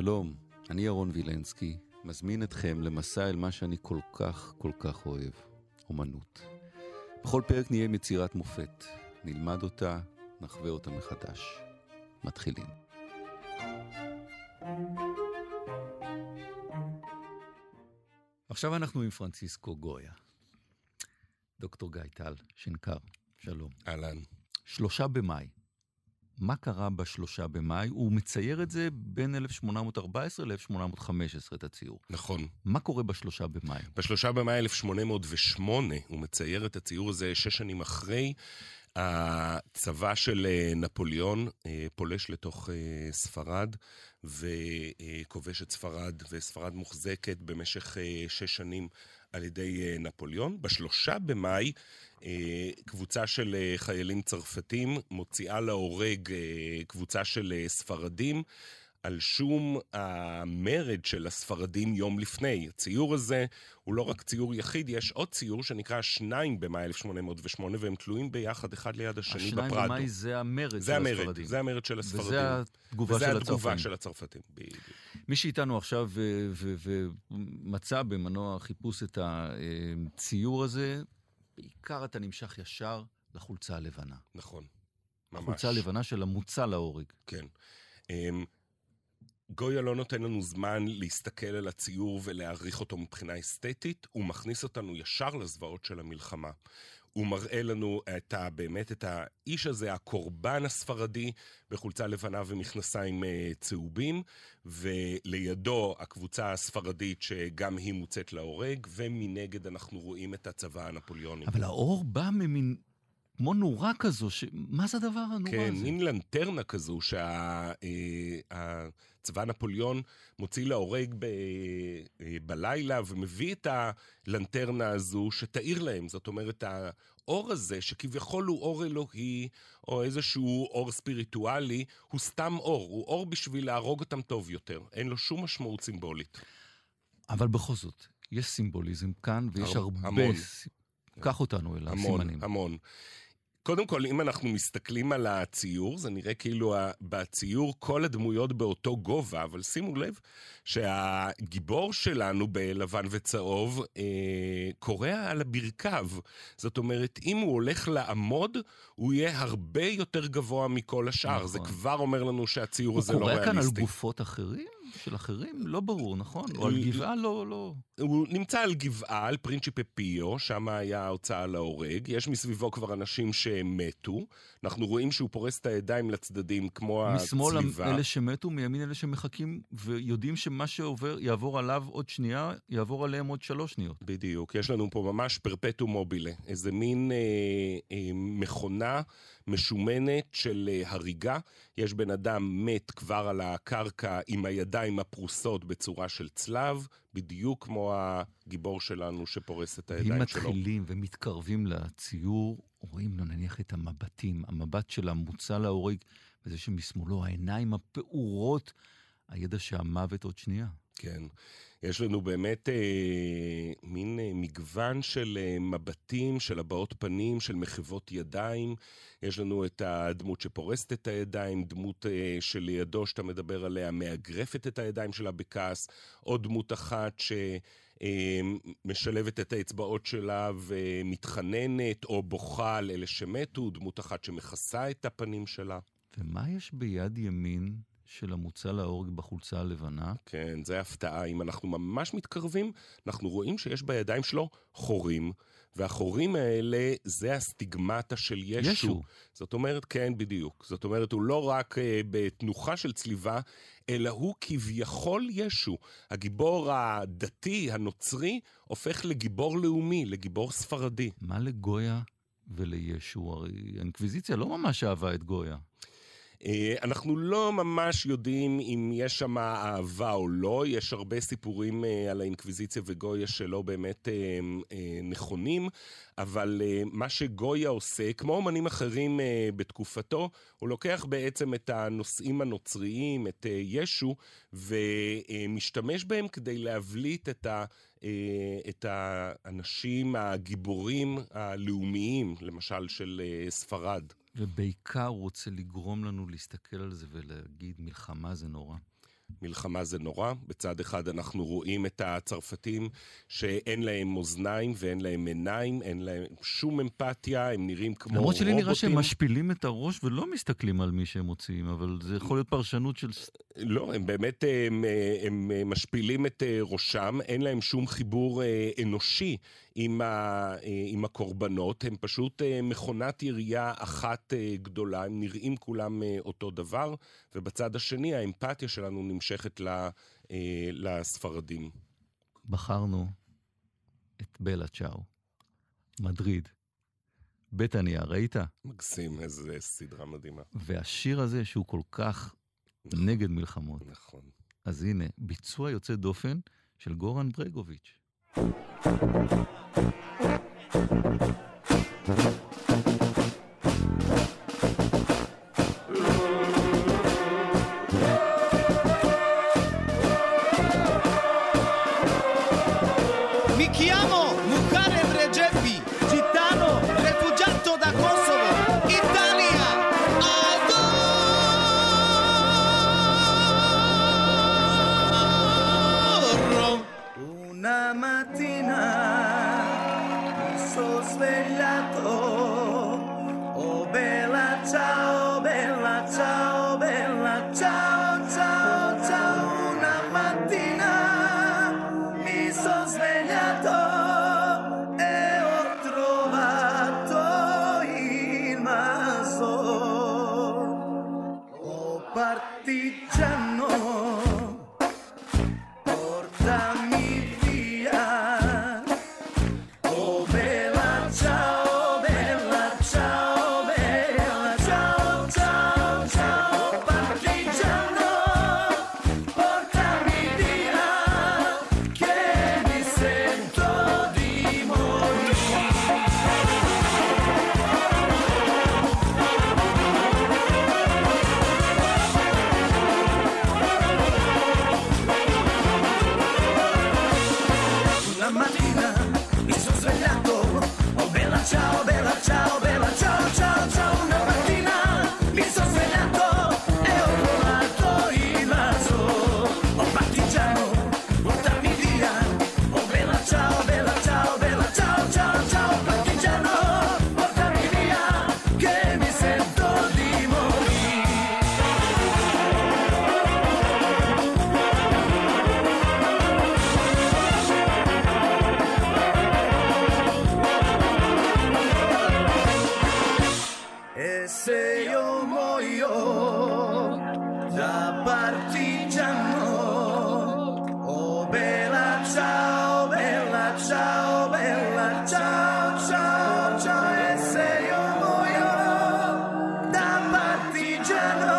שלום, אני ירון וילנסקי, מזמין אתכם למסע אל מה שאני כל כך כל כך אוהב, אומנות. בכל פרק נהיה עם יצירת מופת, נלמד אותה, נחווה אותה מחדש. מתחילים. עכשיו אנחנו עם פרנציסקו גויה. דוקטור גיא טל, שנקר, שלום. אהלן. שלושה במאי. מה קרה בשלושה במאי? הוא מצייר את זה בין 1814 ל-1815, את הציור. נכון. מה קורה בשלושה במאי? בשלושה במאי 1808 הוא מצייר את הציור הזה שש שנים אחרי. הצבא של אה, נפוליאון אה, פולש לתוך אה, ספרד וכובש את ספרד, וספרד מוחזקת במשך שש שנים על ידי נפוליאון. בשלושה במאי קבוצה של חיילים צרפתים מוציאה להורג קבוצה של ספרדים. על שום המרד של הספרדים יום לפני. הציור הזה הוא לא רק ציור יחיד, יש עוד ציור שנקרא שניים במאי 1808, והם תלויים ביחד אחד ליד השני בפרדו. השניים במאי זה המרד זה של המרד, הספרדים. זה המרד של הספרדים. וזה התגובה של הצרפתים. וזה התגובה של הצרפתים, בדיוק. מי שאיתנו עכשיו ומצא במנוע חיפוש את הציור הזה, בעיקר אתה נמשך ישר לחולצה הלבנה. נכון, ממש. החולצה הלבנה של המוצא להורג. כן. גויה לא נותן לנו זמן להסתכל על הציור ולהעריך אותו מבחינה אסתטית, הוא מכניס אותנו ישר לזוועות של המלחמה. הוא מראה לנו את ה, באמת את האיש הזה, הקורבן הספרדי, בחולצה לבנה ומכנסיים אה, צהובים, ולידו הקבוצה הספרדית שגם היא מוצאת להורג, ומנגד אנחנו רואים את הצבא הנפוליוני. אבל האור בא ממין כמו נורה כזו, ש... מה זה הדבר הנורא כן, הזה? כן, מין לנטרנה כזו שהצבא שה... נפוליאון מוציא להורג ב... אה, בלילה ומביא את הלנטרנה הזו שתאיר להם. זאת אומרת, האור הזה, שכביכול הוא אור אלוהי, או איזשהו אור ספיריטואלי, הוא סתם אור. הוא אור בשביל להרוג אותם טוב יותר. אין לו שום משמעות סימבולית. אבל בכל זאת, יש סימבוליזם כאן, ויש הר... הרבה... המון. קח אותנו אל המון, הסימנים. המון, המון. קודם כל, אם אנחנו מסתכלים על הציור, זה נראה כאילו בציור כל הדמויות באותו גובה, אבל שימו לב שהגיבור שלנו בלבן וצהוב אה, קורע על הברכיו. זאת אומרת, אם הוא הולך לעמוד, הוא יהיה הרבה יותר גבוה מכל השאר. נכון. זה כבר אומר לנו שהציור הזה לא ריאליסטי. הוא קורא כאן על גופות אחרים? של אחרים? לא ברור, נכון? או על גבעה? לא, לא. הוא נמצא על גבעה, על פרינצ'יפה פיו, שם היה ההוצאה להורג. יש מסביבו כבר אנשים שמתו. אנחנו רואים שהוא פורס את הידיים לצדדים כמו משמאל הצליבה. משמאל אלה שמתו, מימין אלה שמחכים, ויודעים שמה שעובר, יעבור עליו עוד שנייה, יעבור עליהם עוד שלוש שניות. בדיוק. יש לנו פה ממש פרפטו מובילה. איזה מין אה, אה, מכונה משומנת של אה, הריגה. יש בן אדם מת כבר על הקרקע עם הידיים הפרוסות בצורה של צלב, בדיוק כמו הגיבור שלנו שפורס את הידיים שלו. אם מתחילים ומתקרבים לציור, רואים לו נניח את המבטים, המבט של המוצא להורג, וזה שמשמאלו העיניים הפעורות, הידע שהמוות עוד שנייה. כן. יש לנו באמת אה, מין מגוון של אה, מבטים, של הבעות פנים, של מחוות ידיים. יש לנו את הדמות שפורסת את הידיים, דמות אה, שלידו שאתה מדבר עליה, מאגרפת את הידיים שלה בכעס, עוד דמות אחת ש... אה, את האצבעות שלה ומתחננת או בוכה על אלה שמתו, דמות אחת שמכסה את הפנים שלה. ומה יש ביד ימין של המוצא להורג בחולצה הלבנה. כן, זה הפתעה. אם אנחנו ממש מתקרבים, אנחנו רואים שיש בידיים שלו חורים, והחורים האלה זה הסטיגמטה של ישו. ישו. זאת אומרת, כן, בדיוק. זאת אומרת, הוא לא רק uh, בתנוחה של צליבה, אלא הוא כביכול ישו. הגיבור הדתי, הנוצרי, הופך לגיבור לאומי, לגיבור ספרדי. מה לגויה ולישו? הרי האינקוויזיציה לא ממש אהבה את גויה. אה, אנחנו לא ממש יודעים אם יש שם אהבה או לא, יש הרבה סיפורים אה, על האינקוויזיציה וגויה שלא באמת אה, נכונים, אבל מה שגויה עושה, כמו אמנים אחרים בתקופתו, הוא לוקח בעצם את הנושאים הנוצריים, את ישו, ומשתמש בהם כדי להבליט את ה... את האנשים הגיבורים הלאומיים, למשל של ספרד. ובעיקר הוא רוצה לגרום לנו להסתכל על זה ולהגיד, מלחמה זה נורא. מלחמה זה נורא. בצד אחד אנחנו רואים את הצרפתים שאין להם אוזניים ואין להם עיניים, אין להם שום אמפתיה, הם נראים כמו רובוטים. למרות שלי נראה שהם משפילים את הראש ולא מסתכלים על מי שהם מוציאים, אבל זה יכול להיות פרשנות של... לא, הם באמת, הם, הם משפילים את ראשם, אין להם שום חיבור אנושי עם, ה, עם הקורבנות, הם פשוט מכונת ירייה אחת גדולה, הם נראים כולם אותו דבר, ובצד השני האמפתיה שלנו נמשכת לספרדים. בחרנו את בלה צ'או, מדריד. בית הנייר, ראית? מקסים, איזה סדרה מדהימה. והשיר הזה שהוא כל כך נכון, נגד מלחמות. נכון. אז הנה, ביצוע יוצא דופן של גורן ברגוביץ'. esos relatos. deseo mojó da partigiano. Oh bella ciao, bella ciao, bella ciao, ciao, ciao, deseo mojó da partigiano.